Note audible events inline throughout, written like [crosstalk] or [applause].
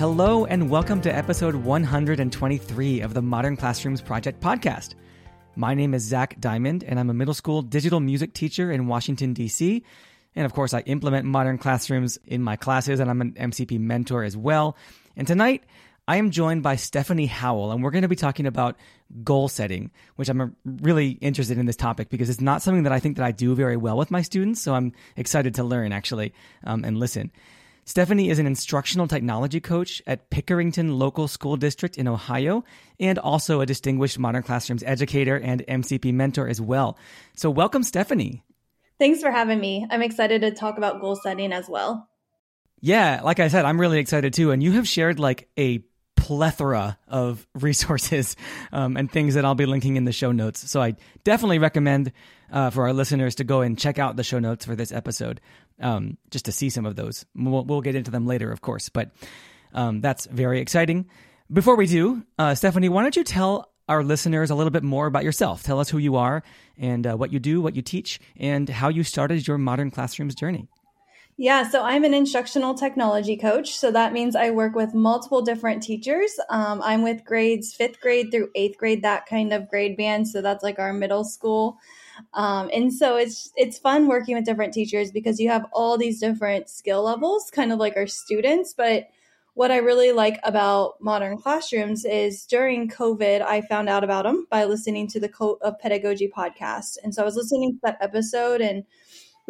Hello, and welcome to episode 123 of the Modern Classrooms Project podcast. My name is Zach Diamond, and I'm a middle school digital music teacher in Washington, D.C. And of course, I implement modern classrooms in my classes, and I'm an MCP mentor as well. And tonight, I am joined by Stephanie Howell, and we're going to be talking about goal setting, which I'm really interested in this topic because it's not something that I think that I do very well with my students. So I'm excited to learn actually um, and listen. Stephanie is an instructional technology coach at Pickerington Local School District in Ohio and also a distinguished Modern Classrooms educator and MCP mentor as well. So, welcome, Stephanie. Thanks for having me. I'm excited to talk about goal setting as well. Yeah, like I said, I'm really excited too. And you have shared like a plethora of [laughs] resources um, and things that I'll be linking in the show notes. So I definitely recommend uh, for our listeners to go and check out the show notes for this episode um, just to see some of those. We'll, we'll, get into them later, of course, but um, that's very exciting. Before we do, uh, Stephanie, why don't you tell our listeners a little bit more about yourself? Tell us who you are and uh, what you do, what you teach, and how you started your modern classrooms journey. Yeah, so I'm an instructional technology coach. So that means I work with multiple different teachers. Um, I'm with grades fifth grade through eighth grade, that kind of grade band. So that's like our middle school. Um, and so it's it's fun working with different teachers because you have all these different skill levels, kind of like our students. But what I really like about modern classrooms is during COVID, I found out about them by listening to the Cult of Pedagogy podcast. And so I was listening to that episode and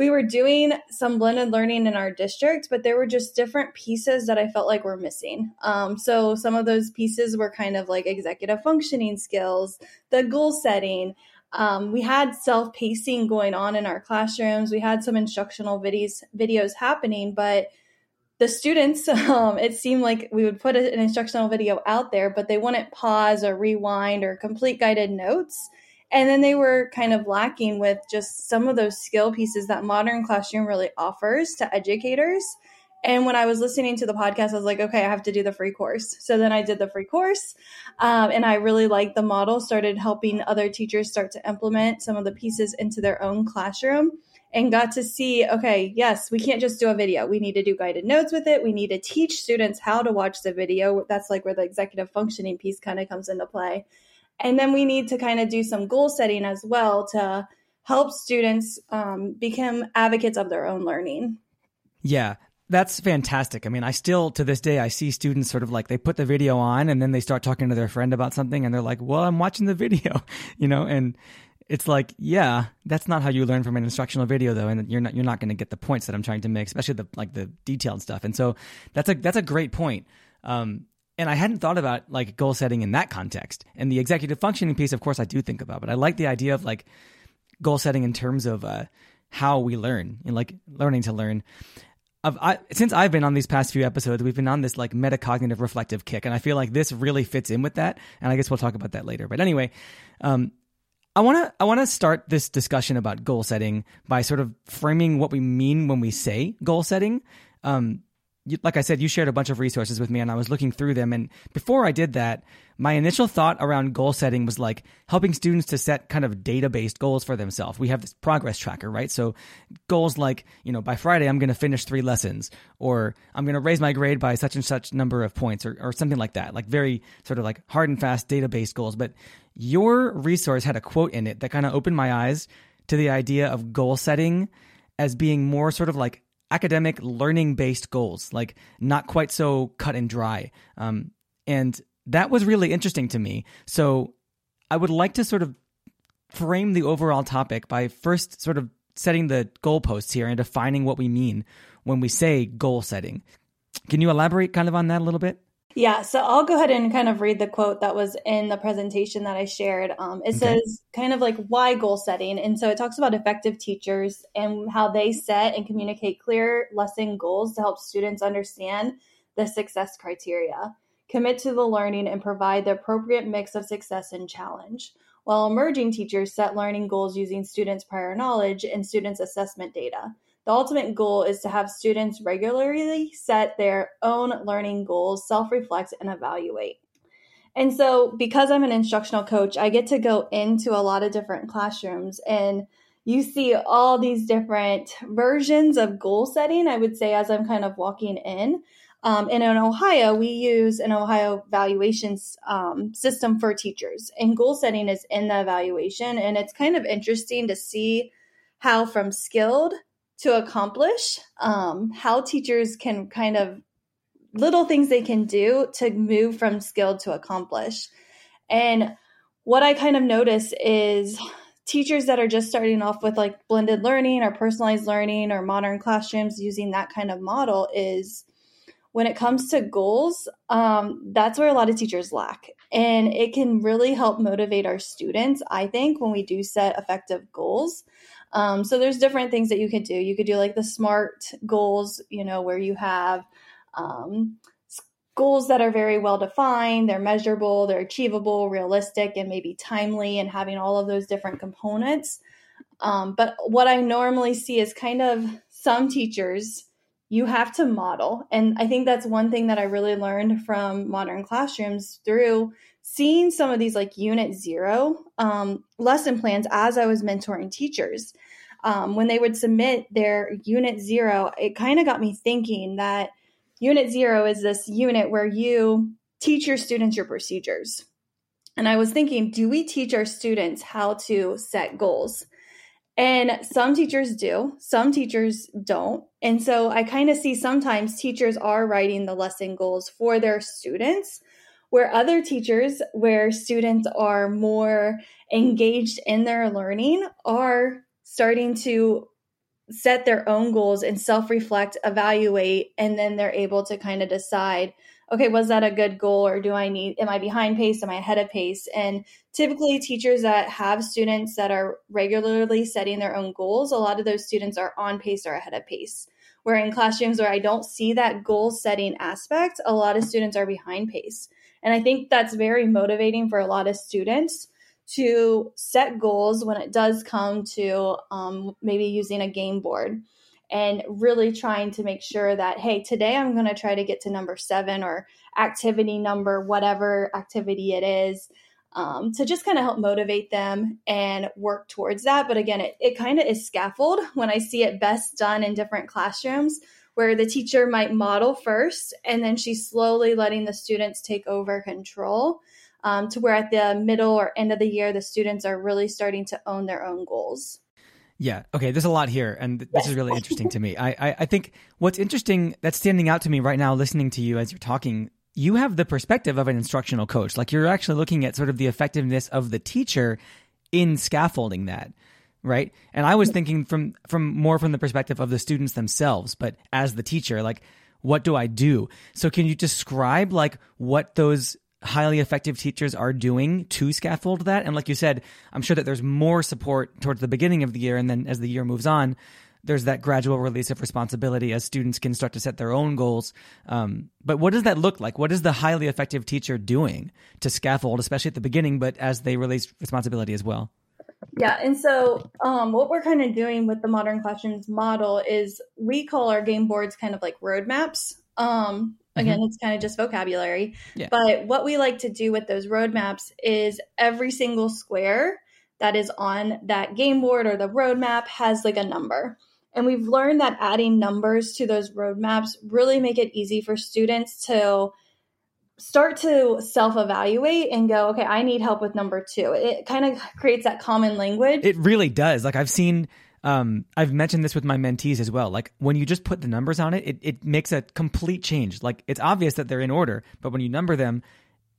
we were doing some blended learning in our district, but there were just different pieces that I felt like were missing. Um, so some of those pieces were kind of like executive functioning skills, the goal setting. Um, we had self pacing going on in our classrooms. We had some instructional videos videos happening, but the students, [laughs] um, it seemed like we would put an instructional video out there, but they wouldn't pause or rewind or complete guided notes. And then they were kind of lacking with just some of those skill pieces that modern classroom really offers to educators. And when I was listening to the podcast, I was like, okay, I have to do the free course. So then I did the free course. Um, and I really liked the model, started helping other teachers start to implement some of the pieces into their own classroom and got to see okay, yes, we can't just do a video. We need to do guided notes with it. We need to teach students how to watch the video. That's like where the executive functioning piece kind of comes into play. And then we need to kind of do some goal setting as well to help students um, become advocates of their own learning. Yeah, that's fantastic. I mean, I still to this day I see students sort of like they put the video on and then they start talking to their friend about something and they're like, "Well, I'm watching the video," [laughs] you know, and it's like, yeah, that's not how you learn from an instructional video though, and you're not you're not going to get the points that I'm trying to make, especially the like the detailed stuff. And so that's a that's a great point. Um, and I hadn't thought about like goal setting in that context. And the executive functioning piece, of course, I do think about, but I like the idea of like goal setting in terms of uh, how we learn and like learning to learn. I've, I, since I've been on these past few episodes, we've been on this like metacognitive reflective kick, and I feel like this really fits in with that. And I guess we'll talk about that later. But anyway, um, I want to I want to start this discussion about goal setting by sort of framing what we mean when we say goal setting. Um, like I said, you shared a bunch of resources with me and I was looking through them. And before I did that, my initial thought around goal setting was like helping students to set kind of data based goals for themselves. We have this progress tracker, right? So goals like, you know, by Friday, I'm going to finish three lessons or I'm going to raise my grade by such and such number of points or, or something like that. Like very sort of like hard and fast data based goals. But your resource had a quote in it that kind of opened my eyes to the idea of goal setting as being more sort of like academic learning based goals, like not quite so cut and dry. Um, and that was really interesting to me. So I would like to sort of frame the overall topic by first sort of setting the goalposts here and defining what we mean when we say goal setting. Can you elaborate kind of on that a little bit? Yeah, so I'll go ahead and kind of read the quote that was in the presentation that I shared. Um, it okay. says kind of like why goal setting. And so it talks about effective teachers and how they set and communicate clear lesson goals to help students understand the success criteria. commit to the learning, and provide the appropriate mix of success and challenge. While emerging teachers set learning goals using students' prior knowledge and students' assessment data. The ultimate goal is to have students regularly set their own learning goals, self reflect, and evaluate. And so, because I'm an instructional coach, I get to go into a lot of different classrooms and you see all these different versions of goal setting, I would say, as I'm kind of walking in. Um, and in Ohio, we use an Ohio evaluations um, system for teachers, and goal setting is in the evaluation. And it's kind of interesting to see how, from skilled to accomplish, um, how teachers can kind of little things they can do to move from skilled to accomplish. And what I kind of notice is teachers that are just starting off with like blended learning or personalized learning or modern classrooms using that kind of model is when it comes to goals, um, that's where a lot of teachers lack. And it can really help motivate our students, I think, when we do set effective goals. Um, so there's different things that you could do. You could do like the SMART goals, you know, where you have um, goals that are very well defined, they're measurable, they're achievable, realistic, and maybe timely, and having all of those different components. Um, but what I normally see is kind of some teachers you have to model. And I think that's one thing that I really learned from modern classrooms through seeing some of these like unit zero um, lesson plans as I was mentoring teachers. Um, when they would submit their unit zero, it kind of got me thinking that unit zero is this unit where you teach your students your procedures. And I was thinking, do we teach our students how to set goals? And some teachers do, some teachers don't. And so I kind of see sometimes teachers are writing the lesson goals for their students, where other teachers, where students are more engaged in their learning, are starting to set their own goals and self reflect, evaluate, and then they're able to kind of decide okay, was that a good goal or do I need, am I behind pace? Am I ahead of pace? And typically, teachers that have students that are regularly setting their own goals, a lot of those students are on pace or ahead of pace. Where in classrooms where I don't see that goal setting aspect, a lot of students are behind pace. And I think that's very motivating for a lot of students to set goals when it does come to um, maybe using a game board and really trying to make sure that hey today i'm going to try to get to number seven or activity number whatever activity it is um, to just kind of help motivate them and work towards that. But again it, it kind of is scaffold. [laughs] When i see it best done in different classrooms where the teacher might model first and then she's slowly letting the students take over control um, to where at the middle or end of the year, the students are really starting to own their own goals. Yeah. Okay. There's a lot here, and this is really interesting to me. I, I, I think what's interesting that's standing out to me right now, listening to you as you're talking, you have the perspective of an instructional coach. Like you're actually looking at sort of the effectiveness of the teacher in scaffolding that, right? And I was thinking from from more from the perspective of the students themselves, but as the teacher, like what do I do? So can you describe like what those highly effective teachers are doing to scaffold that. And like you said, I'm sure that there's more support towards the beginning of the year. And then as the year moves on, there's that gradual release of responsibility as students can start to set their own goals. Um, but what does that look like? What is the highly effective teacher doing to scaffold, especially at the beginning, but as they release responsibility as well? Yeah, and so um, what we're kind of doing with the modern classrooms model is we call our game boards kind of like roadmaps. Um, Again, mm-hmm. it's kind of just vocabulary. Yeah. But what we like to do with those roadmaps is every single square that is on that game board or the roadmap has like a number. And we've learned that adding numbers to those roadmaps really make it easy for students to start to self-evaluate and go, okay, I need help with number 2. It kind of creates that common language. It really does. Like I've seen um, I've mentioned this with my mentees as well. Like when you just put the numbers on it, it, it makes a complete change. Like it's obvious that they're in order, but when you number them,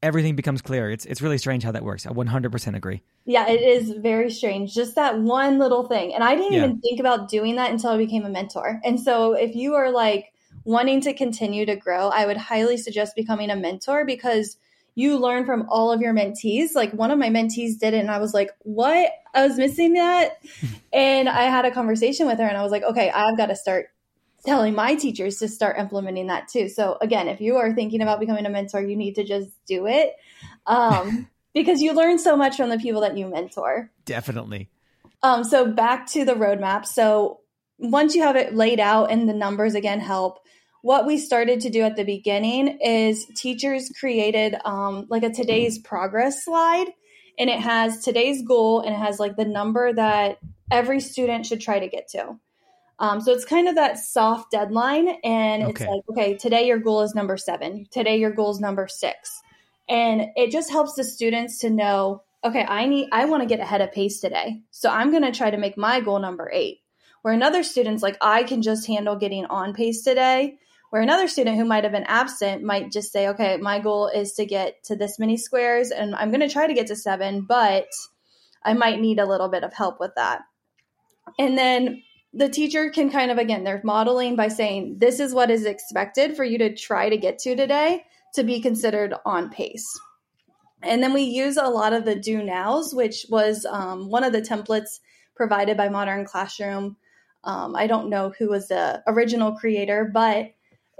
everything becomes clear. It's it's really strange how that works. I 100% agree. Yeah, it is very strange. Just that one little thing. And I didn't yeah. even think about doing that until I became a mentor. And so if you are like wanting to continue to grow, I would highly suggest becoming a mentor because you learn from all of your mentees. Like one of my mentees did it, and I was like, what? I was missing that. [laughs] and I had a conversation with her, and I was like, okay, I've got to start telling my teachers to start implementing that too. So again, if you are thinking about becoming a mentor, you need to just do it. Um, [laughs] because you learn so much from the people that you mentor. Definitely. Um, so back to the roadmap. So once you have it laid out and the numbers again help, what we started to do at the beginning is teachers created um, like a today's progress slide and it has today's goal and it has like the number that every student should try to get to. Um, so it's kind of that soft deadline and it's Okay. like okay today your goal is number seven. Today your goal is number six. And it just helps the students to know okay i need i want to get ahead of pace today so i'm going to try to make my goal number eight. Where another student's like i can just handle getting on pace today where another student who might have been absent might just say okay my goal is to get to this many squares and i'm going to try to get to seven but i might need a little bit of help with that. And then the teacher can kind of again they're modeling by saying this is what is expected for you to try to get to today to be considered on pace. And then we use a lot of the do nows which was um, one of the templates provided by modern classroom. Um, i don't know who was the original creator but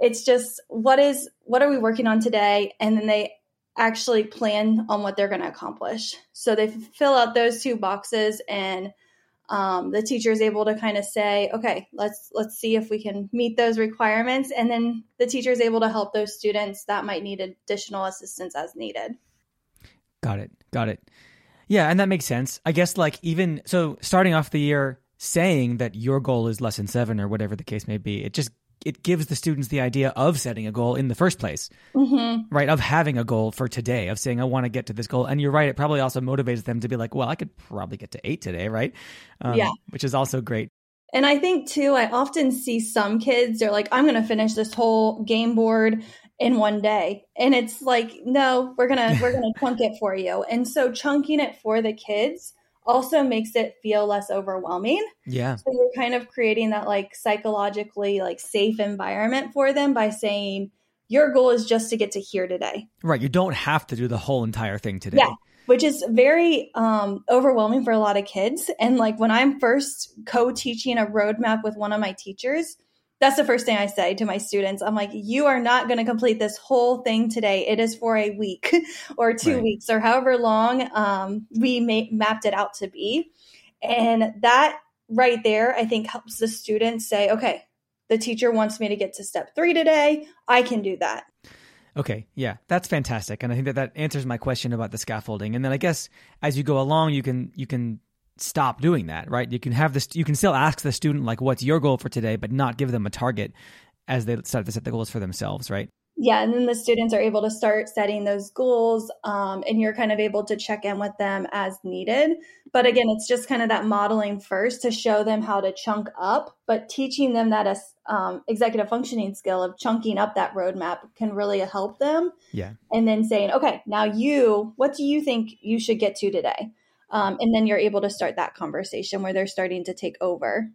it's just what is what are we working on today and then they actually plan on what they're going to accomplish so they fill out those two boxes and um, the teacher is able to kind of say okay let's let's see if we can meet those requirements and then the teacher is able to help those students that might need additional assistance as needed Got it. Got it. Yeah, and that makes sense. I guess like even so starting off the year saying that your goal is lesson 7 or whatever the case may be, it just it gives the students the idea of setting a goal in the first place, mm-hmm. right? Of having a goal for today, of saying I want to get to this goal. And you're right, it probably also motivates them to be like, well, I could probably get to 8 today, right? Um, Yeah. which is also great. And I think too, I often see some kids, they're like, I'm going to finish this whole game board in one day. And it's like, no, we're going to, we're going [laughs] to chunk it for you. And so chunking it for the kids also makes it feel less overwhelming. Yeah. So you're kind of creating that like psychologically like safe environment for them by saying, your goal is just to get to here today. Right, you don't have to do the whole entire thing today. Yeah. which is very um, overwhelming for a lot of kids. And like when I'm first co teaching a roadmap with one of my teachers, that's the first thing I say to my students. I'm like, you are not going to complete this whole thing today. It is for a week [laughs] or two Right. weeks or however long um, we ma- mapped it out to be. And that right there, I think helps the students say, okay, the teacher wants me to get to step three today. I can do that. Okay, yeah, that's fantastic, and I think that that answers my question about the scaffolding. And then I guess as you go along, you can you can stop doing that, right? You can have this. You can still ask the student like, "What's your goal for today?" but not give them a target as they start to set the goals for themselves, right? Yeah, and then the students are able to start setting those goals, um, and you're kind of able to check in with them as needed. But again, it's just kind of that modeling first to show them how to chunk up, but teaching them that as um, executive functioning skill of chunking up that roadmap can really help them. Yeah. And then saying, okay, now you, what do you think you should get to today? Um, and then you're able to start that conversation where they're starting to take over.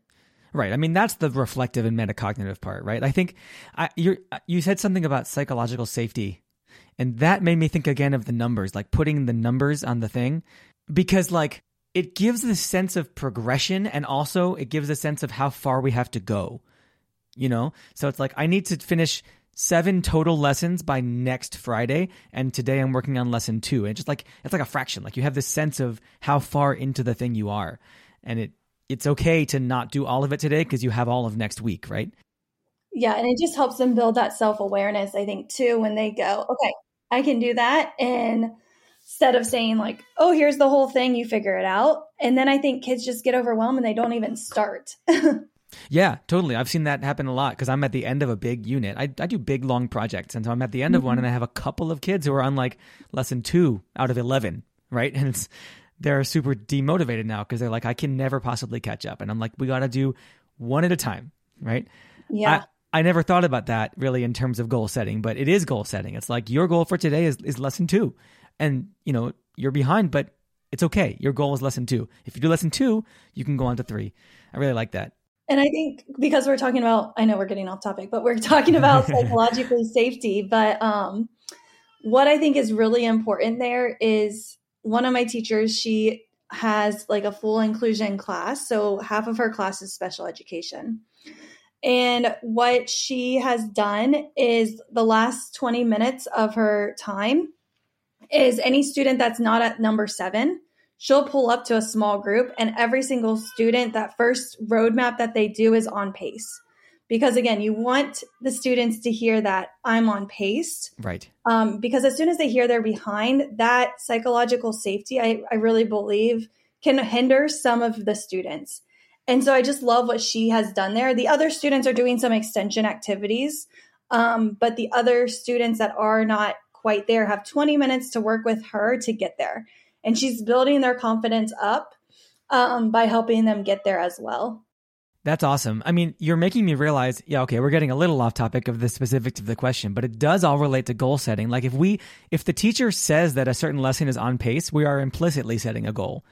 Right. I mean, that's the reflective and metacognitive part, right? I think I, you're, you said something about psychological safety, and that made me think again of the numbers, like putting the numbers on the thing, because like it gives this sense of progression, and also it gives a sense of how far we have to go. You know, so it's like I need to finish seven total lessons by next Friday, and today I'm working on lesson two, and just like it's like a fraction. Like you have this sense of how far into the thing you are, and it it's okay to not do all of it today because you have all of next week, right? Yeah, and it just helps them build that self awareness, I think, too, when they go, okay, I can do that. And instead of saying, like, oh, here's the whole thing, you figure it out. And then I think kids just get overwhelmed and they don't even start. [laughs] Yeah, totally. I've seen that happen a lot because I'm at the end of a big unit. I, I do big, long projects. And so I'm at the end of one mm-hmm. and I have a couple of kids who are on like lesson two out of 11, right? And it's, they're super demotivated now because they're like, I can never possibly catch up. And I'm like, we got to do one at a time, right? yeah. I, I never thought about that really in terms of goal setting, but it is goal setting. It's like your goal for today is, is lesson two. And, you know, you're behind, but it's okay. Your goal is lesson two. If you do lesson two, you can go on to three. I really like that. And I think because we're talking about, I know we're getting off topic, but we're talking about [laughs] psychologically safety. But um, what I think is really important there is one of my teachers, she has like a full inclusion class. So half of her class is special education. And what she has done is the last 20 minutes of her time is any student that's not at number seven, she'll pull up to a small group, and every single student, that first roadmap that they do is on pace. Because again, you want the students to hear that I'm on pace. Right. Um, because as soon as they hear they're behind, that psychological safety, I, I really believe, can hinder some of the students. And so I just love what she has done there. The other students are doing some extension activities, um, but the other students that are not quite there have 20 minutes to work with her to get there and she's building their confidence up um, by helping them get there as well. That's awesome. I mean, you're making me realize, yeah, okay, we're getting a little off topic of the specifics of the question, but it does all relate to goal setting. Like if we if the teacher says that a certain lesson is on pace, we are implicitly setting a goal.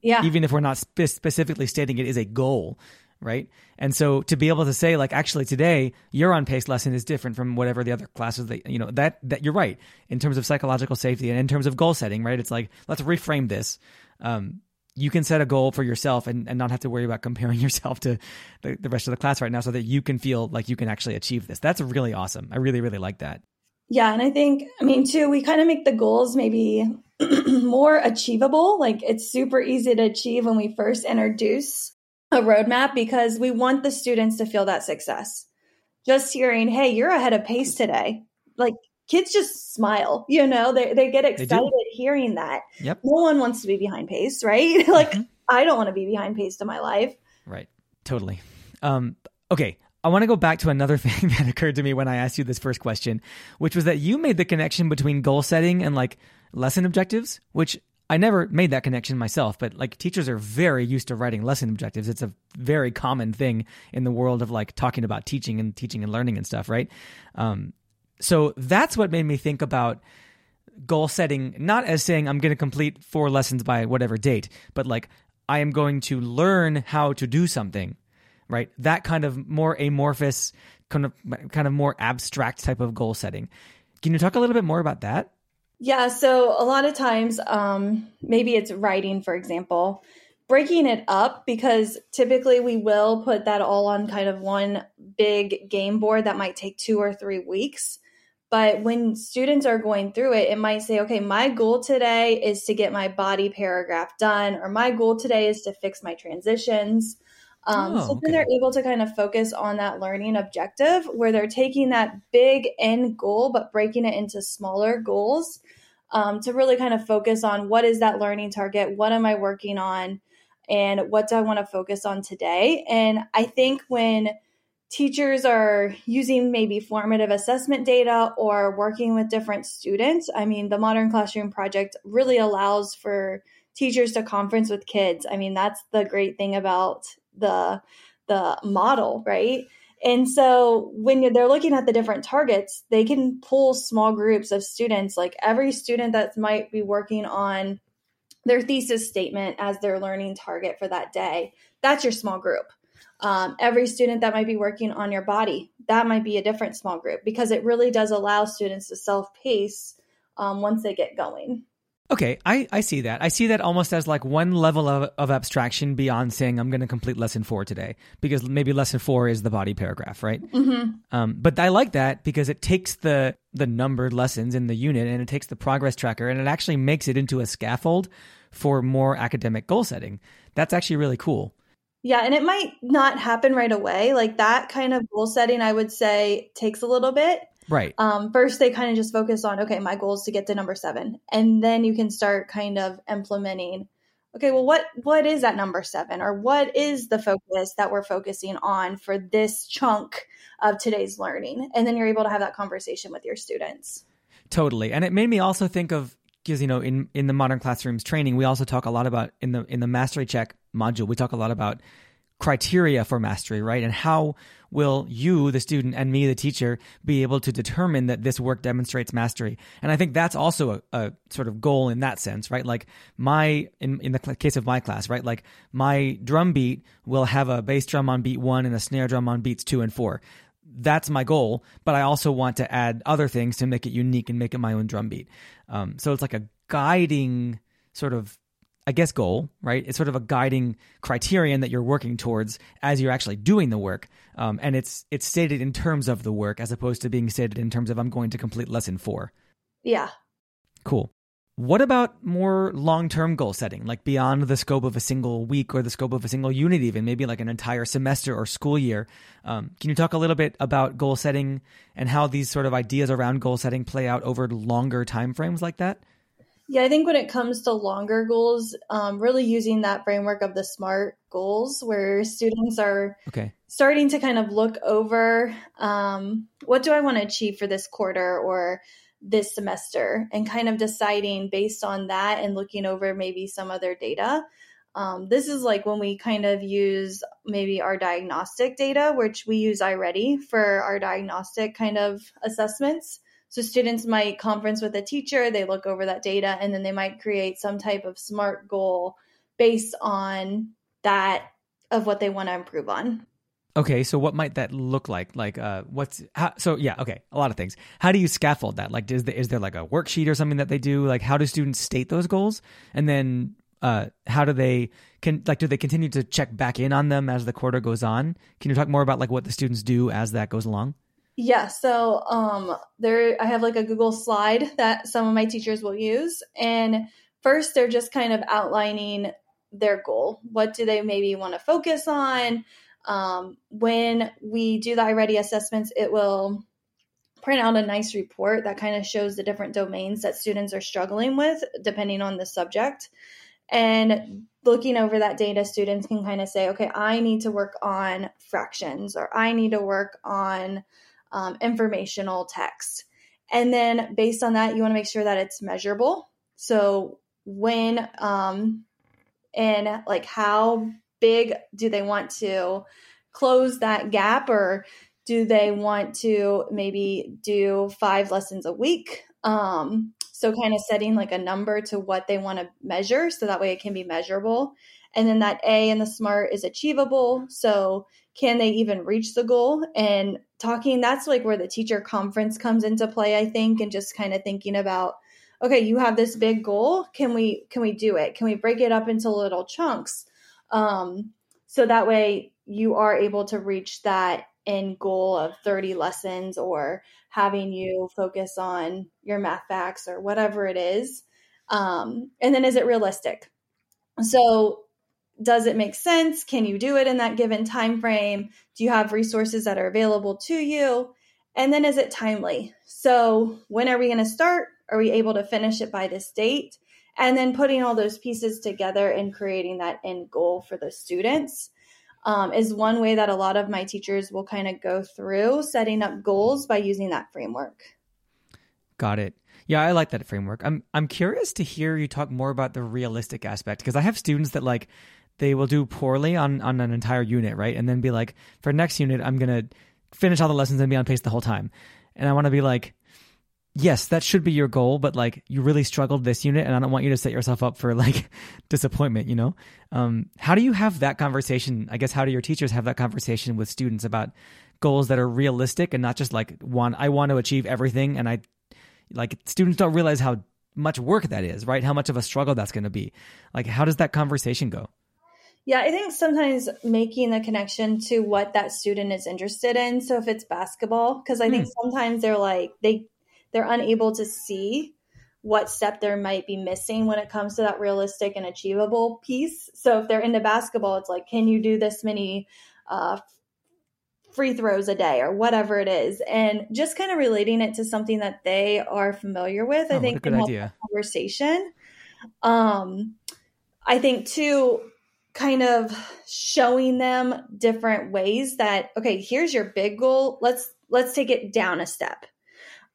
Yeah. Even if we're not spe- specifically stating it is a goal, right? And so to be able to say like actually today your on pace lesson is different from whatever the other classes that you know that that you're right in terms of psychological safety and in terms of goal setting, right? It's like let's reframe this. Um, you can set a goal for yourself and, and not have to worry about comparing [laughs] yourself to the, the rest of the class right now so that you can feel like you can actually achieve this. That's really awesome. I really, really like that. Yeah. And I think, I mean, too, we kind of make the goals maybe [clears throat] more achievable. Like it's super easy to achieve when we first introduce a roadmap because we want the students to feel that success. Just hearing, hey, you're ahead of pace today. Like kids just smile, you know, they, they get excited hearing that. Yep. No one wants to be behind pace, right? [laughs] like mm-hmm. I don't want to be behind pace in my life. Right. Totally. Um, okay. I want to go back to another [laughs] thing that occurred to me when I asked you this first question, which was that you made the connection between goal setting and like lesson objectives, which I never made that connection myself, but like teachers are very used to writing lesson objectives. It's a very common thing in the world of like talking about teaching and teaching and learning and stuff, right? Um, so that's what made me think about goal setting, not as saying I'm going to complete four lessons by whatever date, but like I am going to learn how to do something, right? That kind of more amorphous, kind of kind of more abstract type of goal setting. Can you talk a little bit more about that? Yeah, so a lot of times, um, maybe it's writing, for example, breaking it up because typically we will put that all on kind of one big game board that might take two or three weeks. But when students are going through it, it might say, okay, my goal today is to get my body paragraph done, or my goal today is to fix my transitions. Um, oh, so then they're able to kind of focus on that learning objective where they're taking that big end goal, but breaking it into smaller goals um, to really kind of focus on what is that learning target? What am I working on? And what do I want to focus on today? And I think when teachers are using maybe formative assessment data or working with different students, I mean, the Modern Classroom Project really allows for teachers to conference with kids. I mean, that's the great thing about the the model, right? And so when they're looking at the different targets, they can pull small groups of students, like every student that might be working on their thesis statement as their learning target for that day. That's your small group. Um, every student that might be working on your body, that might be a different small group because it really does allow students to self pace um, once they get going. Okay, I, I see that. I see that almost as like one level of, of abstraction beyond saying I'm going to complete lesson four today because maybe lesson four is the body paragraph, right? Mm-hmm. Um, but I like that because it takes the the numbered lessons in the unit and it takes the progress tracker and it actually makes it into a scaffold for more academic goal setting. That's actually really cool. Yeah, and it might not happen right away. Like that kind of goal setting, I would say takes a little bit. Right. Um, first, they kind of just focus on, okay, my goal is to get to number seven. And then you can start kind of implementing, okay, well, what what is that number seven? Or what is the focus that we're focusing on for this chunk of today's learning? And then you're able to have that conversation with your students. Totally. And it made me also think of because you know in in the modern classrooms training we also talk a lot about in the in the mastery check module we talk a lot about criteria for mastery, right? And how will you, the student, and me, the teacher, be able to determine that this work demonstrates mastery? And I think that's also a, a sort of goal in that sense, right? Like my, in, in the case of my class, right? Like my drum beat will have a bass drum on beat one and a snare drum on beats two and four. That's my goal, but I also want to add other things to make it unique and make it my own drum beat. Um, so it's like a guiding sort of I guess, goal, right? It's sort of a guiding criterion that you're working towards as you're actually doing the work. Um, and it's it's stated in terms of the work as opposed to being stated in terms of I'm going to complete lesson four. Yeah. Cool. What about more long term goal setting, like beyond the scope of a single week or the scope of a single unit, even maybe like an entire semester or school year? Um, can you talk a little bit about goal setting and how these sort of ideas around goal setting play out over longer time frames like that? Yeah, I think when it comes to longer goals, um, really using that framework of the SMART goals, where students are okay. starting to kind of look over um, what do I want to achieve for this quarter or this semester and kind of deciding based on that and looking over maybe some other data. Um, this is like when we kind of use maybe our diagnostic data, which we use iReady for our diagnostic kind of assessments. So students might conference with a teacher, they look over that data, and then they might create some type of SMART goal based on that of what they want to improve on. Okay, so what might that look like? Like, uh, what's how, so? Yeah, okay, a lot of things. How do you scaffold that? Like, is there, is there like a worksheet or something that they do? Like, how do students state those goals, and then uh, how do they can like do they continue to check back in on them as the quarter goes on? Can you talk more about like what the students do as that goes along? Yeah, so um, there I have like a Google slide that some of my teachers will use, and first they're just kind of outlining their goal. What do they maybe want to focus on? Um, when we do the iReady assessments, it will print out a nice report that kind of shows the different domains that students are struggling with depending on the subject. And looking over that data, students can kind of say, okay, I need to work on fractions or I need to work on um, informational text. And then based on that, you want to make sure that it's measurable. So when um, and like how big do they want to close that gap or do they want to maybe do five lessons a week um, so kind of setting like a number to what they want to measure so that way it can be measurable and then that a in the smart is achievable so can they even reach the goal and talking that's like where the teacher conference comes into play i think and just kind of thinking about okay you have this big goal can we can we do it can we break it up into little chunks um, so that way you are able to reach that end goal of 30 lessons or having you focus on your math facts or whatever it is. Um, and then is it realistic? So does it make sense? Can you do it in that given time frame? Do you have resources that are available to you? And then is it timely? So when are we going to start? Are we able to finish it by this date? and then putting all those pieces together and creating that end goal for the students um, is one way that a lot of my teachers will kind of go through setting up goals by using that framework got it yeah i like that framework i'm i'm curious to hear you talk more about the realistic aspect because i have students that like they will do poorly on on an entire unit right and then be like for next unit i'm gonna finish all the lessons and be on pace the whole time and i want to be like yes, that should be your goal, but like you really struggled this unit and I don't want you to set yourself up for [laughs] like disappointment, you know? Um, how do you have that conversation? I guess how do your teachers have that conversation with students about goals that are realistic and not just like one, I want to achieve everything. And I like students don't realize how much work that is, right? How much of a struggle that's going to be. Like, how does that conversation go? Yeah, I think sometimes making the connection to what that student is interested in. So if it's basketball, because I think mm. sometimes they're like, they they're unable to see what step there might be missing when it comes to that realistic and achievable piece. So if they're into basketball, it's like, can you do this many uh, free throws a day or whatever it is? And just kind of relating it to something that they are familiar with, oh, I think help idea. conversation. Um, I think too, kind of showing them different ways that okay, here's your big goal. Let's let's take it down a step.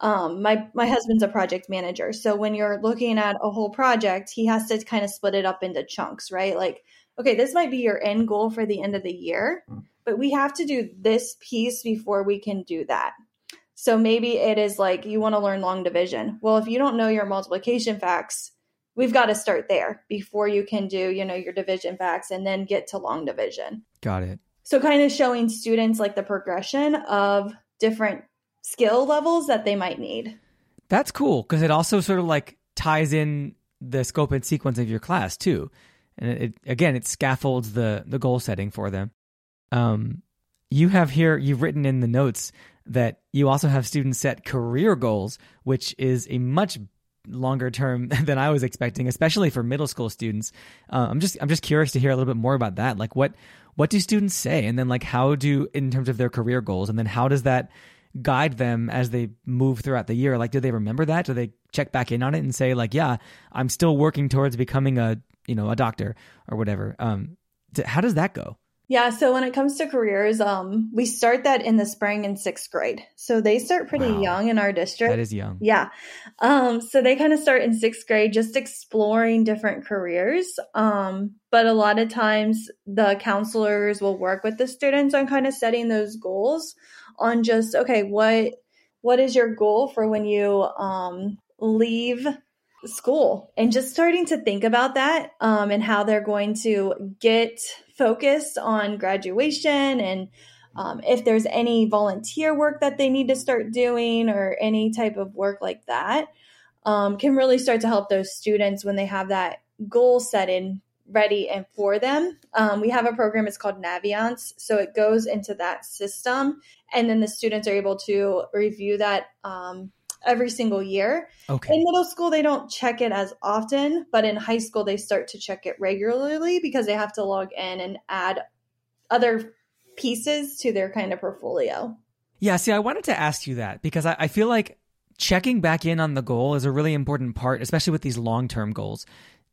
Um, my my husband's a project manager. So when you're looking at a whole project he has to kind of split it up into chunks right? Like okay this might be your end goal for the end of the year but we have to do this piece before we can do that. So maybe it is like you want to learn long division. Well if you don't know your multiplication facts we've got to start there before you can do you know your division facts and then get to long division got it so kind of showing students like the progression of different skill levels that they might need. That's cool because it also sort of like ties in the scope and sequence of your class too. And it, it again, it scaffolds the the goal setting for them. Um, you have here you've written in the notes that you also have students set career goals, which is a much longer term [laughs] than I was expecting, especially for middle school students. Uh, I'm just I'm just curious to hear a little bit more about that. Like what what do students say, and then like how do in terms of their career goals, and then how does that guide them as they move throughout the year? Like, do they remember that? Do they check back in on it and say like, yeah, I'm still working towards becoming a you know a doctor or whatever? Um, how does that go? Yeah, so when it comes to careers, um, we start that in the spring in sixth grade. So they start pretty wow. young in our district. That is young. Yeah. Um, so they kind of start in sixth grade, just exploring different careers. Um, but a lot of times the counselors will work with the students on kind of setting those goals on just, okay, what what is your goal for when you um, leave school and just starting to think about that um, and how they're going to get focused on graduation and um, if there's any volunteer work that they need to start doing or any type of work like that um, can really start to help those students when they have that goal set in ready and for them. Um, we have a program, it's called Naviance. So it goes into that system, and then the students are able to review that um, every single year. Okay. In middle school, they don't check it as often, but in high school, they start to check it regularly because they have to log in and add other pieces to their kind of portfolio. Yeah, see, I wanted to ask you that because I, I feel like checking back in on the goal is a really important part, especially with these long term goals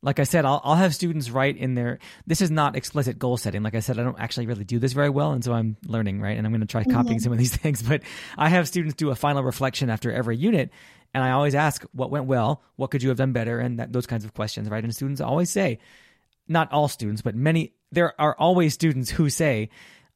like I said, I'll, I'll have students write in there. This is not explicit goal setting. Like I said, I don't actually really do this very well. And so I'm learning, right? And I'm going to try copying mm-hmm. some of these [laughs] things. But I have students do a final reflection after every unit. And I always ask what went well, what could you have done better, and that, those kinds of questions, right? And students always say, not all students, but many, there are always students who say,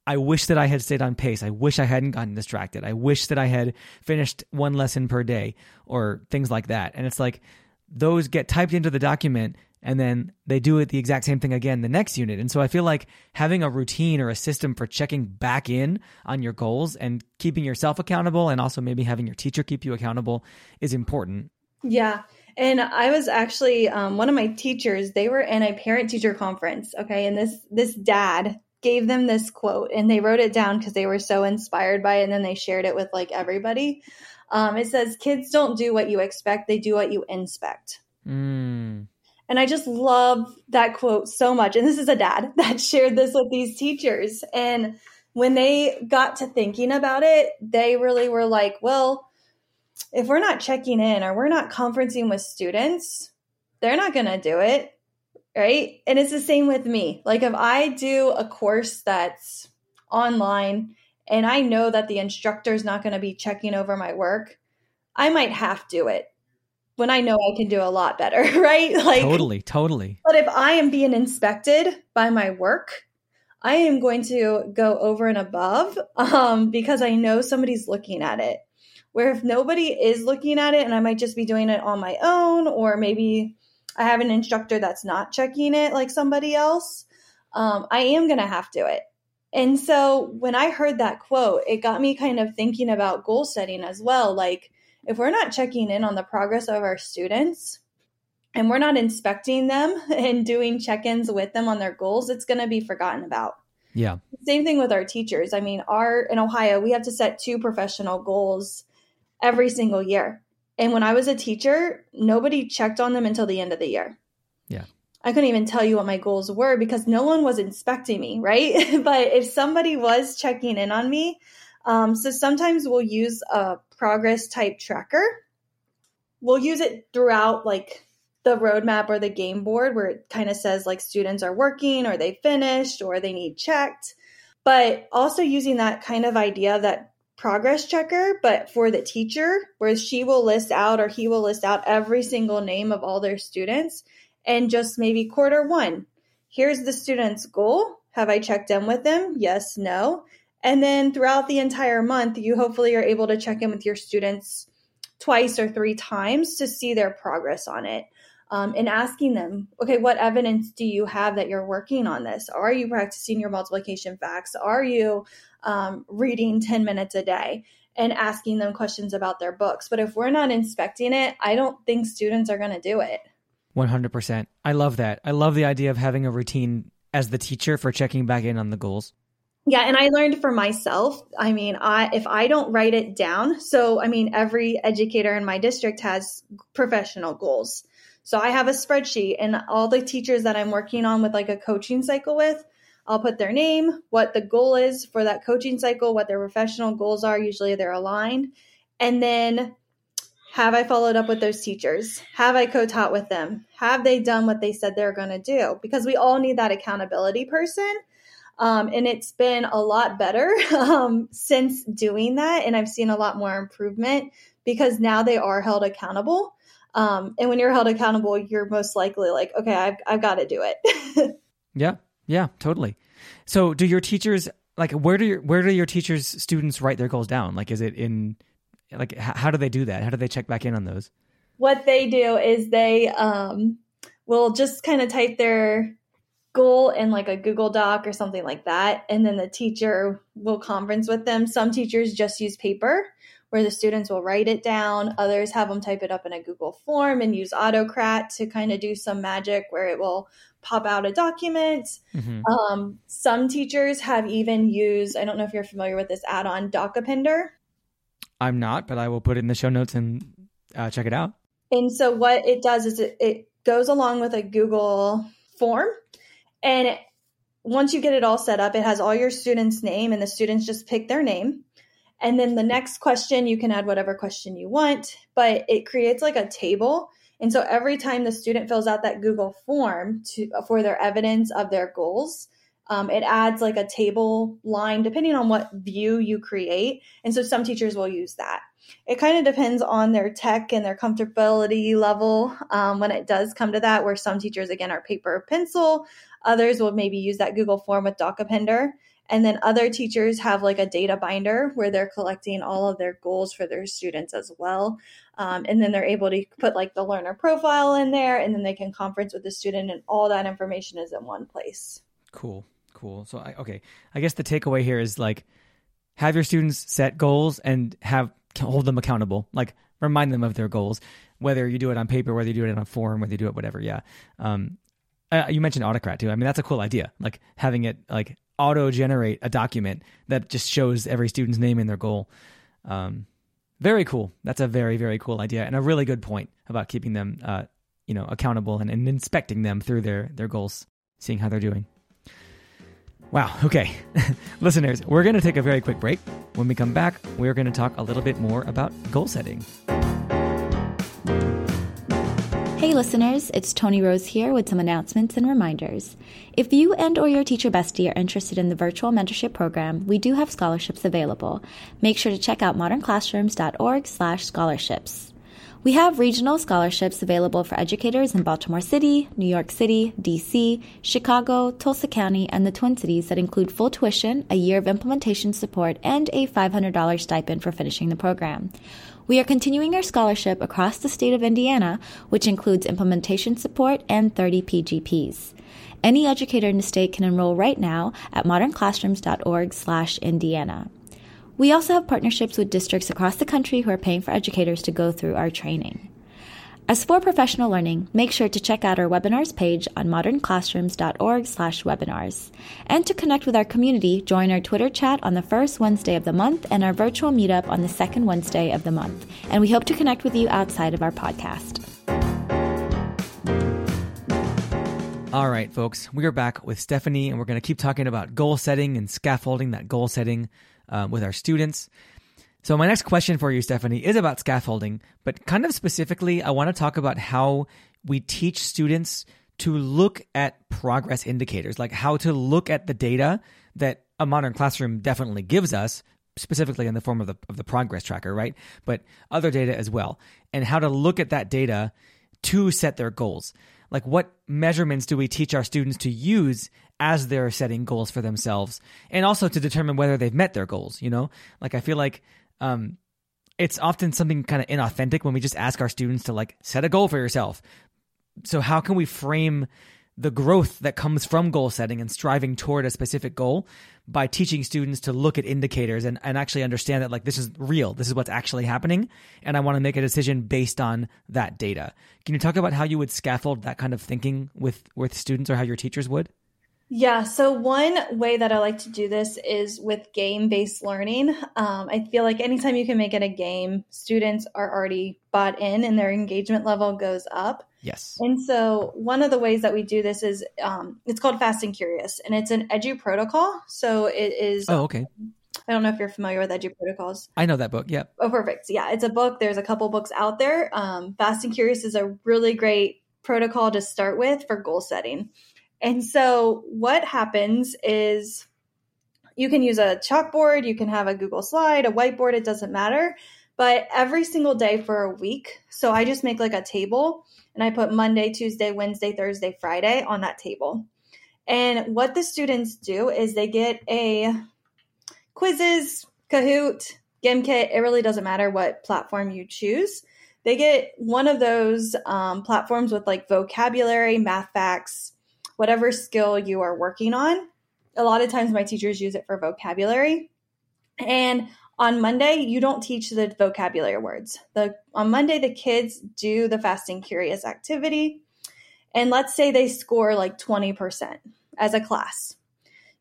I wish that I had stayed on pace. I wish I hadn't gotten distracted. I wish that I had finished one lesson per day or things like that. And it's like, those get typed into the document and then they do it the exact same thing again the next unit. And so I feel like having a routine or a system for checking back in on your goals and keeping yourself accountable and also maybe having your teacher keep you accountable is important. Yeah. And I was actually um, one of my teachers, they were in a parent teacher conference. Okay. And this, this dad gave them this quote and they wrote it down because they were so inspired by it. And then they shared it with like everybody. Um, it says, kids don't do what you expect. They do what you inspect. Mm. And I just love that quote so much. And this is a dad [laughs] that shared this with these teachers. And when they got to thinking about it, they really were like, well, if we're not checking in or we're not conferencing with students, they're not going to do it. Right. And it's the same with me. Like if I do a course that's online and I know that the instructor is not going to be checking over my work, I might half do it when I know I can do a lot better, [laughs] right? Like Totally, totally. But if I am being inspected by my work, I am going to go over and above um, because I know somebody's looking at it. Where if nobody is looking at it and I might just be doing it on my own, or maybe I have an instructor that's not checking it like somebody else, um, I am going to have to do it. And so when I heard that quote, it got me kind of thinking about goal setting as well. Like, if we're not checking in on the progress of our students and we're not inspecting them [laughs] and doing check-ins with them on their goals, it's going to be forgotten about. Yeah. Same thing with our teachers. I mean, our in Ohio, we have to set two professional goals every single year. And when I was a teacher, nobody checked on them until the end of the year. Yeah. I couldn't even tell you what my goals were because no one was inspecting me, right? [laughs] but if somebody was checking in on me, um, so sometimes we'll use a progress type tracker. We'll use it throughout like the roadmap or the game board where it kind of says like students are working or they finished or they need checked. But also using that kind of idea that progress checker, but for the teacher, where she will list out or he will list out every single name of all their students and just maybe quarter one. Here's the student's goal. Have I checked in with them? Yes, no. And then throughout the entire month, you hopefully are able to check in with your students twice or three times to see their progress on it. Um, and asking them, okay, what evidence do you have that you're working on this? Are you practicing your multiplication facts? Are you um, reading 10 minutes a day? And asking them questions about their books. But if we're not inspecting it, I don't think students are going to do it. 100%. I love that. I love the idea of having a routine as the teacher for checking back in on the goals. Yeah, and I learned for myself. I mean, I if I don't write it down, so I mean, every educator in my district has professional goals. So I have a spreadsheet, and all the teachers that I'm working on with like a coaching cycle with, I'll put their name, what the goal is for that coaching cycle, what their professional goals are. Usually they're aligned, and then have I followed up with those teachers? Have I co taught with them? Have they done what they said they're going to do? Because we all need that accountability person um, and it's been a lot better [laughs] um, since doing that. And I've seen a lot more improvement because now they are held accountable. Um, and when you're held accountable, you're most likely like, okay, I've, I've got to do it. [laughs] yeah. Yeah, totally. So do your teachers, like, where do your, where do your teachers students write their goals down? Like, is it in, like, how do they do that? How do they check back in on those? What they do is they, um, will just kind of type their goal in like a Google Doc or something like that. And then the teacher will conference with them. Some teachers just use paper where the students will write it down. Others have them type it up in a Google form and use Autocrat to kind of do some magic where it will pop out a document. Mm-hmm. Um, some teachers have even used, I don't know if you're familiar with this add on, Doc Appender. I'm not, but I will put it in the show notes and uh, check it out. And so what it does is it, it goes along with a Google form and once you get it all set up, it has all your students' name, and the students just pick their name. And then the next question, you can add whatever question you want, but it creates like a table. And so every time the student fills out that Google form to, for their evidence of their goals, um, it adds like a table line depending on what view you create. And so some teachers will use that. It kind of depends on their tech and their comfortability level um, when it does come to that, where some teachers, again, are paper or pencil. Others will maybe use that Google form with Doc Appender. And then other teachers have like a data binder where they're collecting all of their goals for their students as well. Um, and then they're able to put like the learner profile in there and then they can conference with the student and all that information is in one place. Cool. Cool. So, I, okay. I guess the takeaway here is like have your students set goals and have hold them accountable. Like remind them of their goals, whether you do it on paper, whether you do it in a form, whether you do it whatever. Yeah. Um, uh, you mentioned Autocrat too. I mean, that's a cool idea. Like having it like auto generate a document that just shows every student's name and their goal. Um, very cool. That's a very very cool idea and a really good point about keeping them, uh, you know, accountable and, and inspecting them through their their goals, seeing how they're doing. Wow. Okay. [laughs] Listeners, we're going to take a very quick break. When we come back, we're going to talk a little bit more about goal setting. Hey listeners, it's Toni Rose here with some announcements and reminders. If you and or your teacher bestie are interested in the virtual mentorship program, we do have scholarships available. Make sure to check out modernclassrooms.org/scholarships. We have regional scholarships available for educators in Baltimore City, New York City, DC, Chicago, Tulsa County, and the Twin Cities that include full tuition, a year of implementation support, and a $500 stipend for finishing the program. We are continuing our scholarship across the state of Indiana, which includes implementation support and 30 PGPs. Any educator in the state can enroll right now at modernclassrooms.org/indiana. We also have partnerships with districts across the country who are paying for educators to go through our training. As for professional learning, make sure to check out our webinars page on modernclassrooms.org/webinars. And to connect with our community, join our Twitter chat on the first Wednesday of the month and our virtual meetup on the second Wednesday of the month. And we hope to connect with you outside of our podcast. All right, folks, we are back with Stephanie, and we're going to keep talking about goal setting and scaffolding that goal setting uh, with our students. So, my next question for you, Stephanie, is about scaffolding, but kind of specifically, I want to talk about how we teach students to look at progress indicators, like how to look at the data that a modern classroom definitely gives us, specifically in the form of the, of the progress tracker, right? But other data as well, and how to look at that data to set their goals. Like, what measurements do we teach our students to use as they're setting goals for themselves, and also to determine whether they've met their goals? You know, like I feel like um, it's often something kind of inauthentic when we just ask our students to like set a goal for yourself. So how can we frame the growth that comes from goal setting and striving toward a specific goal by teaching students to look at indicators and, and actually understand that like this is real. This is what's actually happening. And i want to make a decision based on that data. Can you talk about how you would scaffold that kind of thinking with with students or how your teachers would yeah, so one way that I like to do this is with game based learning. Um, I feel like anytime you can make it a game, students are already bought in and their engagement level goes up. Yes. And so one of the ways that we do this is um, it's called Fast and Curious, and it's an edu protocol. So it is. Oh, okay. I don't know if you're familiar with Edu Protocols. I know that book. Yep. Oh, perfect. Yeah, it's a book. There's a couple books out there. Um, Fast and Curious is a really great protocol to start with for goal setting. And so what happens is you can use a chalkboard, you can have a Google slide, a whiteboard, it doesn't matter. But every single day for a week, so I just make like a table and I put Monday, Tuesday, Wednesday, Thursday, Friday on that table. And what the students do is they get a Quizizz, Kahoot, Gimkit, it really doesn't matter what platform you choose. They get one of those um, platforms with like vocabulary, math facts, whatever skill you are working on. A lot of times my teachers use it for vocabulary. And on Monday, you don't teach the vocabulary words. The on Monday the kids do the fast and curious activity. And let's say they score like 20% as a class.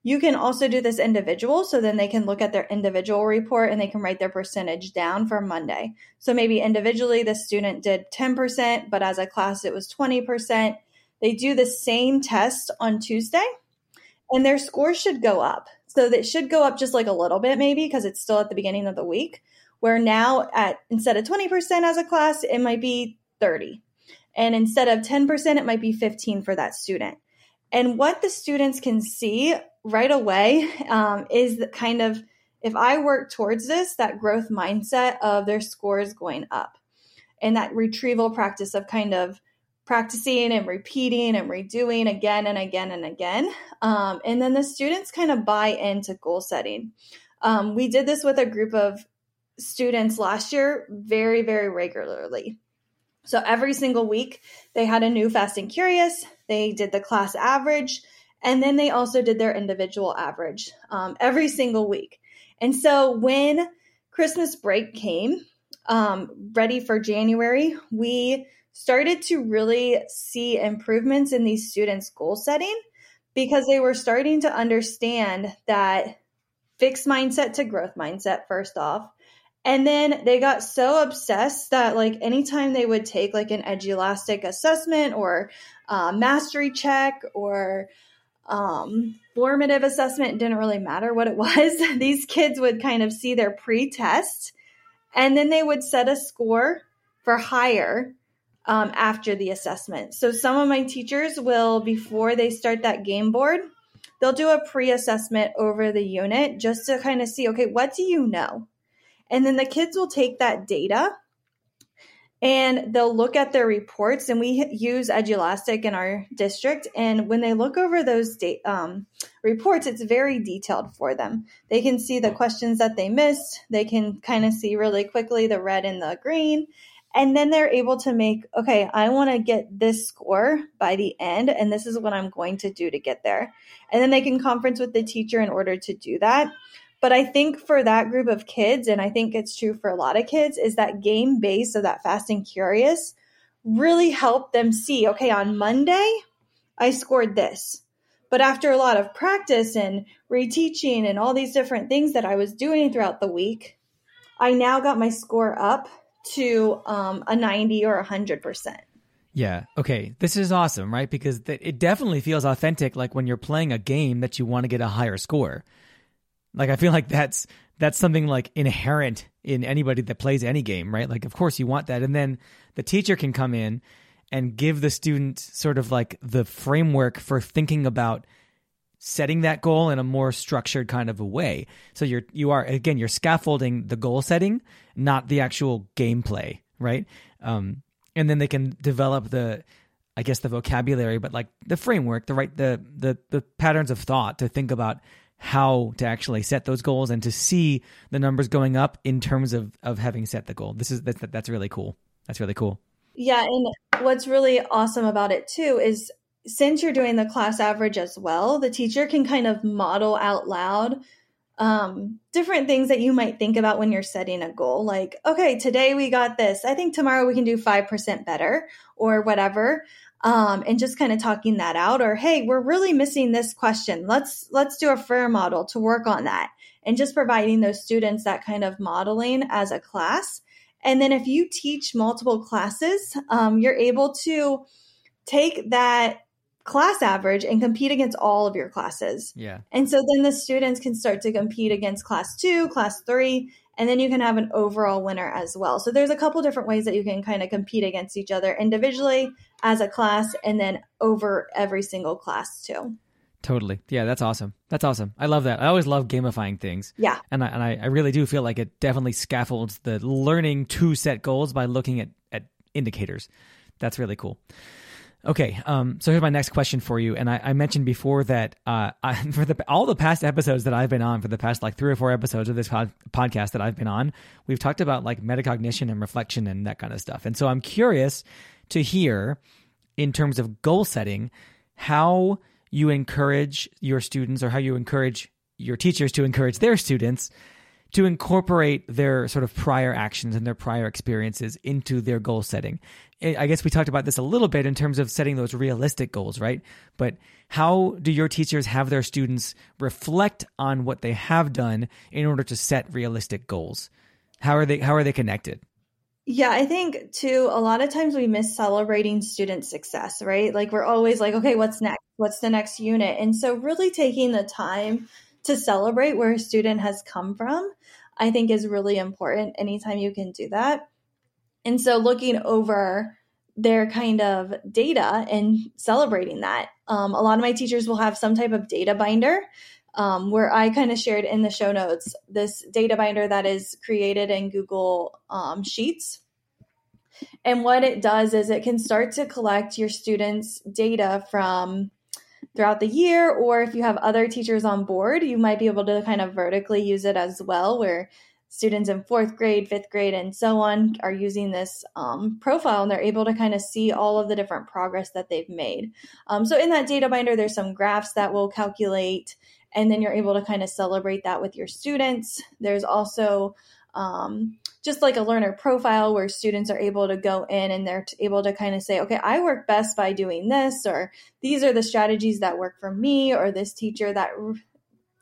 You can also do this individual, so then they can look at their individual report and they can write their percentage down for Monday. So maybe individually the student did 10%, but as a class it was 20%. They do the same test on Tuesday and their score should go up. So that should go up just like a little bit, maybe, because it's still at the beginning of the week. Where now, at instead of 20% as a class, it might be 30. And instead of 10%, it might be 15 for that student. And what the students can see right away um, is kind of if I work towards this, that growth mindset of their scores going up and that retrieval practice of kind of practicing and repeating and redoing again and again and again. Um, and then the students kind of buy into goal setting. Um, we did this with a group of students last year very, very regularly. So every single week, they had a new Fast and Curious, they did the class average, and then they also did their individual average um, every single week. And so when Christmas break came, um, ready for January, we started to really see improvements in these students' goal setting because they were starting to understand that fixed mindset to growth mindset, first off. And then they got so obsessed that, like, anytime they would take like an Edulastic assessment or uh, mastery check or um, formative assessment, didn't really matter what it [laughs] was. [laughs] These kids would kind of see their pre test and then they would set a score for higher um, after the assessment. So some of my teachers will, before they start that game board, they'll do a pre assessment over the unit just to kind of see, okay, what do you know? And then the kids will take that data and they'll look at their reports and we use edulastic in our district and when they look over those da- um, reports it's very detailed for them they can see the questions that they missed they can kind of see really quickly the red and the green and then they're able to make, okay, I want to get this score by the end, and this is what I'm going to do to get there. And then they can conference with the teacher in order to do that. But I think for that group of kids, and I think it's true for a lot of kids, is that game base of that fast and curious really helped them see, okay, on Monday, I scored this. But after a lot of practice and reteaching and all these different things that I was doing throughout the week, I now got my score up to um, a 90 or 100%. Yeah. Okay. This is awesome, right? Because th- it definitely feels authentic, like when you're playing a game that you want to get a higher score. Like I feel like that's that's something like inherent in anybody that plays any game, right? Like of course you want that, and then the teacher can come in and give the student sort of like the framework for thinking about setting that goal in a more structured kind of a way. So you're you are again you're scaffolding the goal setting, not the actual gameplay, right? Um, and then they can develop the I guess the vocabulary, but like the framework, the right the the the patterns of thought to think about how to actually set those goals and to see the numbers going up in terms of of having set the goal. This is that's that's really cool. That's really cool. Yeah, and what's really awesome about it too is since you're doing the class average as well, the teacher can kind of model out loud um, different things that you might think about when you're setting a goal. Like, okay, today we got this. I think tomorrow we can do 5% better or whatever. Um, and just kind of talking that out or hey we're really missing this question let's let's do a FAIR model to work on that and just providing those students that kind of modeling as a class and then if you teach multiple classes um, you're able to take that class average and compete against all of your classes. Yeah. And so then the students can start to compete against class two, class three, and then you can have an overall winner as well. So there's a couple different ways that you can kind of compete against each other individually as a class and then over every single class too. Totally. Yeah, that's awesome. That's awesome. I love that. I always love gamifying things. Yeah. And I, and I, I really do feel like it definitely scaffolds the learning to set goals by looking at, at indicators. That's really cool. Okay, um, so here's my next question for you. And I, I mentioned before that uh, I, [laughs] for the all the past episodes that I've been on, for the past like three or four episodes of this pod, podcast that I've been on, we've talked about like metacognition and reflection and that kind of stuff. And so I'm curious to hear, in terms of goal setting, how you encourage your students or how you encourage your teachers to encourage their students to incorporate their sort of prior actions and their prior experiences into their goal setting. I guess we talked about this a little bit in terms of setting those realistic goals, right? But how do your teachers have their students reflect on what they have done in order to set realistic goals? How are they how are they connected? Yeah, I think too, a lot of times we miss celebrating student success, right? Like we're always like, okay, what's next? What's the next unit? And so really taking the time to celebrate where a student has come from, I think is really important anytime you can do that. And so looking over their kind of data and celebrating that. Um, a lot of my teachers will have some type of data binder um, where I kind of shared in the show notes this data binder that is created in Google um, Sheets. And what it does is it can start to collect your students' data from throughout the year, or if you have other teachers on board, you might be able to kind of vertically use it as well, where students in fourth grade, fifth grade, and so on are using this um, profile and they're able to kind of see all of the different progress that they've made. Um, so in that data binder, there's some graphs that will calculate, and then you're able to kind of celebrate that with your students. There's also um, just like a learner profile where students are able to go in and they're able to kind of say, okay, I work best by doing this, or these are the strategies that work for me, or this teacher that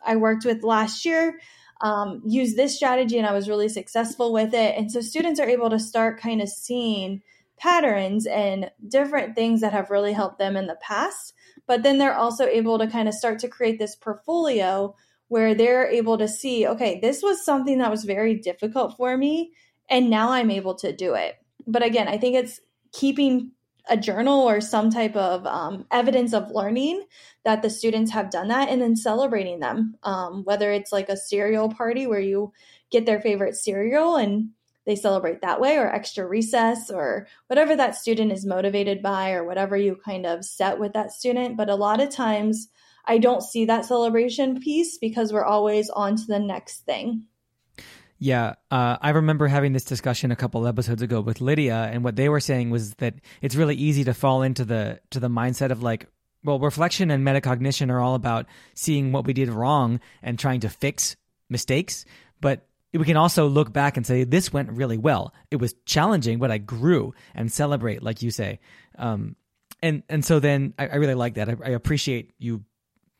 I worked with last year um, used this strategy and I was really successful with it. And so students are able to start kind of seeing patterns and different things that have really helped them in the past. But then they're also able to kind of start to create this portfolio where they're able to see, okay, this was something that was very difficult for me. And now I'm able to do it. But again, I think it's keeping a journal or some type of um, evidence of learning that the students have done that and then celebrating them um, whether it's like a cereal party where you get their favorite cereal and they celebrate that way or extra recess or whatever that student is motivated by or whatever you kind of set with that student but a lot of times i don't see that celebration piece because we're always on to the next thing yeah, uh, I remember having this discussion a couple episodes ago with Lydia, and what they were saying was that it's really easy to fall into the to the mindset of like, well, reflection and metacognition are all about seeing what we did wrong and trying to fix mistakes, but we can also look back and say this went really well. It was challenging, but I grew and celebrate, like you say. Um, and and so then I, I really like that. I, I appreciate you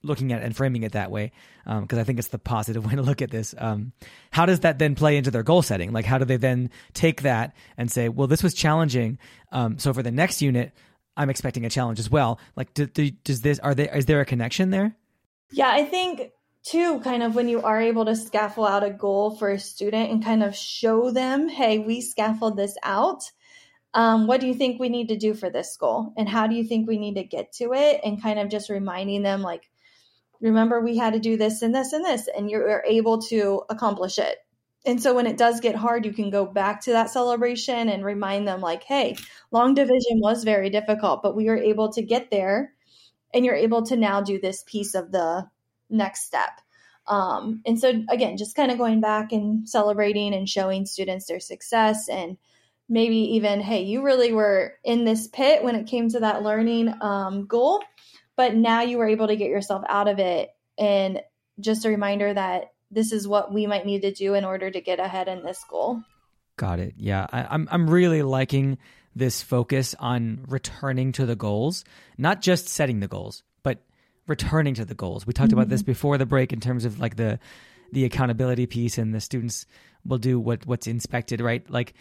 looking at and framing it that way because um, I think it's the positive [laughs] way to look at this. Um, how does that then play into their goal setting? Like, how do they then take that and say, well, this was challenging, um, so for the next unit, I'm expecting a challenge as well. Like, do, do, does this are there is there a connection there? Yeah, I think too, kind of when you are able to scaffold out a goal for a student and kind of show them, hey, we scaffold this out. Um, what do you think we need to do for this goal and how do you think we need to get to it and kind of just reminding them like remember we had to do this and this and this and you're able to accomplish it. And so when it does get hard you can go back to that celebration and remind them like hey long division was very difficult but we were able to get there and you're able to now do this piece of the next step. Um, and so again just kind of going back and celebrating and showing students their success and maybe even, hey, you really were in this pit when it came to that learning um, goal, but now you were able to get yourself out of it. And just a reminder that this is what we might need to do in order to get ahead in this goal. Got it. Yeah, I, I'm I'm really liking this focus on returning to the goals, not just setting the goals, but returning to the goals. We talked mm-hmm. about this mm-hmm. before the break in terms of like the the accountability piece and the students will do what what's inspected, right? Like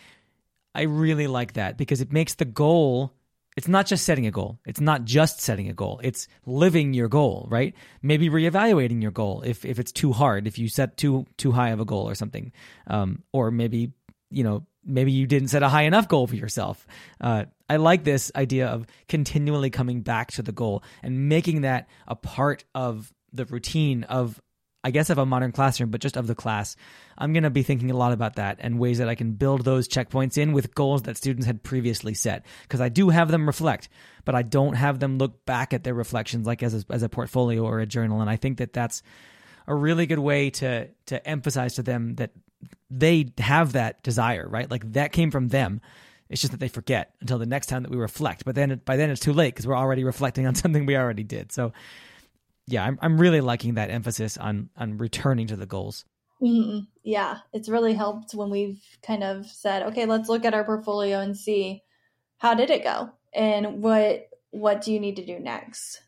I really like that because it makes the goal it's not just setting a goal. It's not just setting a goal. It's living your goal, right? Maybe reevaluating your goal if, if it's too hard, if you set too too high of a goal or something, um, or maybe you know maybe you didn't set a high enough goal for yourself. Uh, I like this idea of continually coming back to the goal and making that a part of the routine of I guess of a modern classroom, but just of the class. I'm going to be thinking a lot about that and ways that I can build those checkpoints in with goals that students had previously set. Because I do have them reflect, but I don't have them look back at their reflections like as a, as a portfolio or a journal. And I think that that's a really good way to to emphasize to them that they have that desire, right? Like that came from them. It's just that they forget until the next time that we reflect. But then by then it's too late because we're already reflecting on [laughs] something we already did. So yeah, I'm I'm really liking that emphasis on on returning to the goals. Mm-hmm. Yeah, it's really helped when we've kind of said, okay, let's look at our portfolio and see how did it go and what what do you need to do next.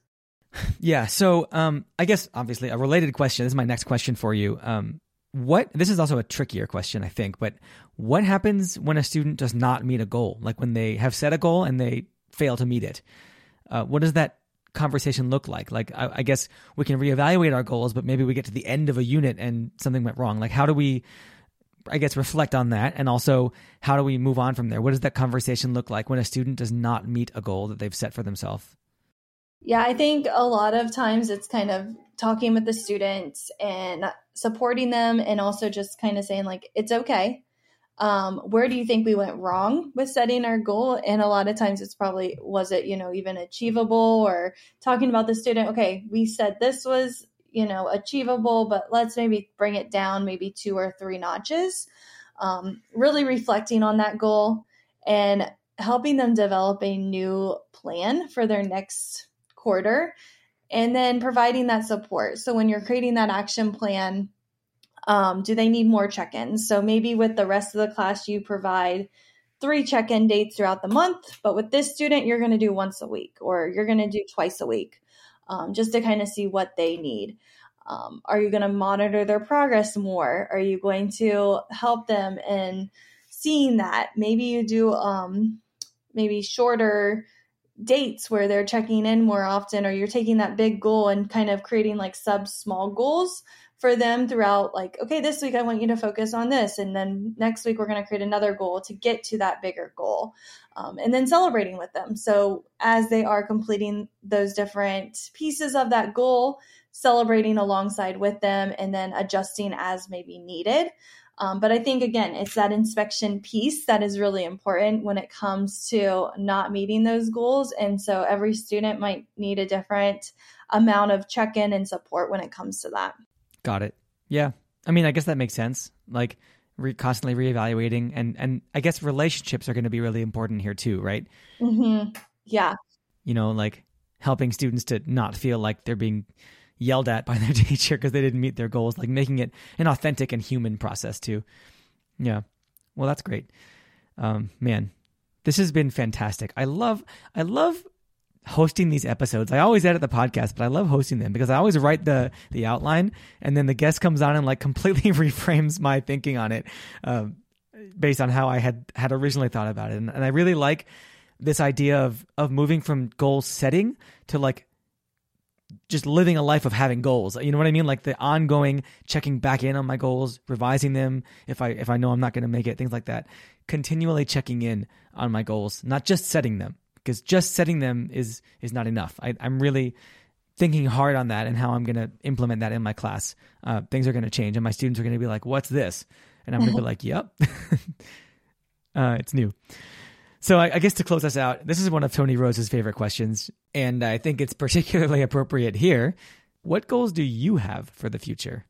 [laughs] Yeah, so um, I guess obviously a related question. This is my next question for you. Um, what this is also a trickier question, I think, but what happens when a student does not meet a goal? Like when they have set a goal and they fail to meet it. Uh, what does that conversation look like? Like, I, I, guess we can reevaluate our goals, but maybe we get to the end of a unit and something went wrong. Like, how do we, I guess, reflect on that? And also, how do we move on from there? What does that conversation look like when a student does not meet a goal that they've set for themselves? Yeah, I think a lot of times it's kind of talking with the students and supporting them and also just kind of saying, like, it's okay um, where do you think we went wrong with setting our goal? And a lot of times it's probably was it you know even achievable or talking about the student okay we said this was you know achievable but let's maybe bring it down maybe two or three notches. Um, really reflecting on that goal and helping them develop a new plan for their next quarter and then providing that support. So when you're creating that action plan um, do they need more check ins? So maybe with the rest of the class, you provide three check in dates throughout the month, but with this student, you're going to do once a week or you're going to do twice a week um, just to kind of see what they need. Um, are you going to monitor their progress more? Are you going to help them in seeing that? Maybe you do um, maybe shorter dates where they're checking in more often, or you're taking that big goal and kind of creating like sub small goals for them throughout like okay this week i want you to focus on this and then next week we're going to create another goal to get to that bigger goal um, and then celebrating with them so as they are completing those different pieces of that goal celebrating alongside with them and then adjusting as maybe needed um, but I think again, it's that inspection piece that is really important when it comes to not meeting those goals. And so every student might need a different amount of check in and support when it comes to that. Got it. Yeah. I mean, I guess that makes sense. Like re- constantly reevaluating, and and I guess relationships are going to be really important here too, right? Mm-hmm. Yeah. You know, like helping students to not feel like they're being yelled at [laughs] by their teacher because they didn't meet their goals, like making it an authentic and human process too. Yeah. Well, that's great. Um, man, this has been fantastic. I love, I love hosting these episodes. I always edit the podcast, but I love hosting them because I always write the the outline, and then the guest comes on and like [laughs] completely reframes my thinking on it, um, based on how I had had originally thought about it. And, and I really like this idea of of moving from goal setting to like just living a life of having goals. You know what I mean? Like the ongoing checking back in on my goals, revising them if I if I know I'm not going to make it, things like that. Continually checking in on my goals, not just setting them because just setting them is is not enough. I, am really thinking hard on that and how I'm going to implement that in my class. Uh, things are going to change, and my students are going to be like, "What's this?" And I'm going to be like, "Yep, [laughs] uh, it's new." So I, I, guess to close us out, this is one of Toni Rose's favorite questions, and I think it's particularly [laughs] appropriate here. What goals do you have for the future?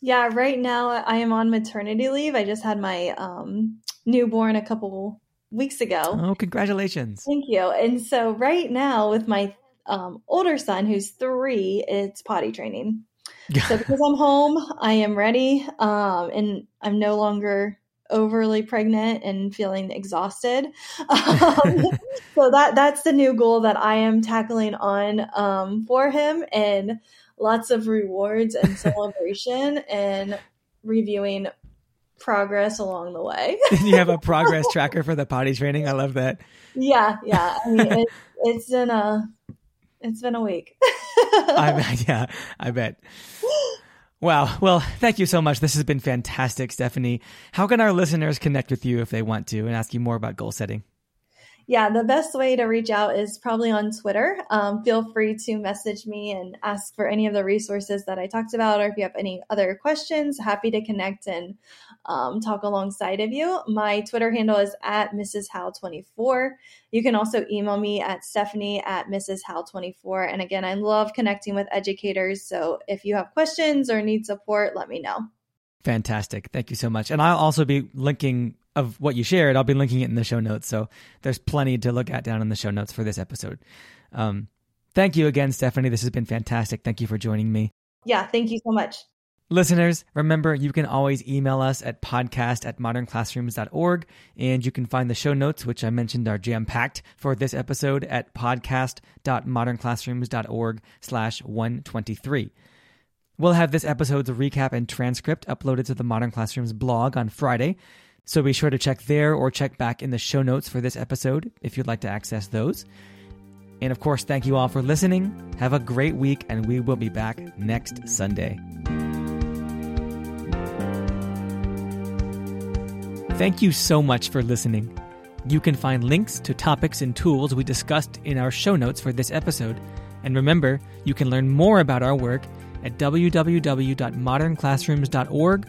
Yeah, right now I am on maternity leave. I just had my um, newborn a couple weeks ago. Oh, congratulations. Thank you. And so right now with my um, older son who's three, it's potty training. [laughs] so because I'm home, I am ready, um, and I'm no longer overly pregnant and feeling exhausted. [laughs] Um, so that that's the new goal that I am tackling on um, for him, and lots of rewards and [laughs] celebration and reviewing progress along the way. [laughs] you have a progress tracker for the potty training. I love that. Yeah, yeah. I mean, it, it's been a it's been a week. I [laughs] bet. Yeah, I bet. Wow. Well, thank you so much. This has been fantastic, Stephanie. How can our listeners connect with you if they want to and ask you more about goal setting? Yeah, the best way to reach out is probably on Twitter. Um, feel free to message me and ask for any of the resources that I talked about, or if you have any other questions, happy to connect and um, talk alongside of you. My Twitter handle is at Mrs. Hal24. You can also email me at Stephanie at Mrs. Hal24. And again, I love connecting with educators. So if you have questions or need support, let me know. Fantastic. Thank you so much. And I'll also be linking of what you shared, I'll be linking it in the show notes. So there's plenty to look at down in the show notes for this episode. Um, thank you again, Stephanie. This has been fantastic. Thank you for joining me. Yeah, thank you so much. Listeners, remember you can always email us at podcast at modernclassrooms.org, and you can find the show notes, which I mentioned are jam packed for this episode at podcast.modernclassrooms.org slash 123. We'll have this episode's recap and transcript uploaded to the Modern Classrooms blog on Friday. So be sure to check there or check back in the show notes for this episode if you'd like to access those. And of course, thank you all for listening. Have a great week, and we will be back next Sunday. Thank you so much for listening. You can find links to topics and tools we discussed in our show notes for this episode. And remember, you can learn more about our work at www.modernclassrooms.org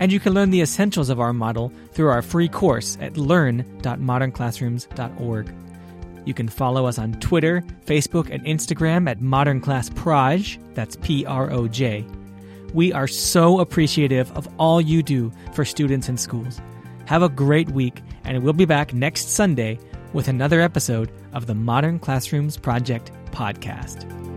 and you can learn the essentials of our model through our free course at learn.modernclassrooms.org. You can follow us on Twitter, Facebook, and Instagram at Modern Class Proj. That's P R O J. We are so appreciative of all you do for students and schools. Have a great week, and we'll be back next Sunday with another episode of the Modern Classrooms Project podcast.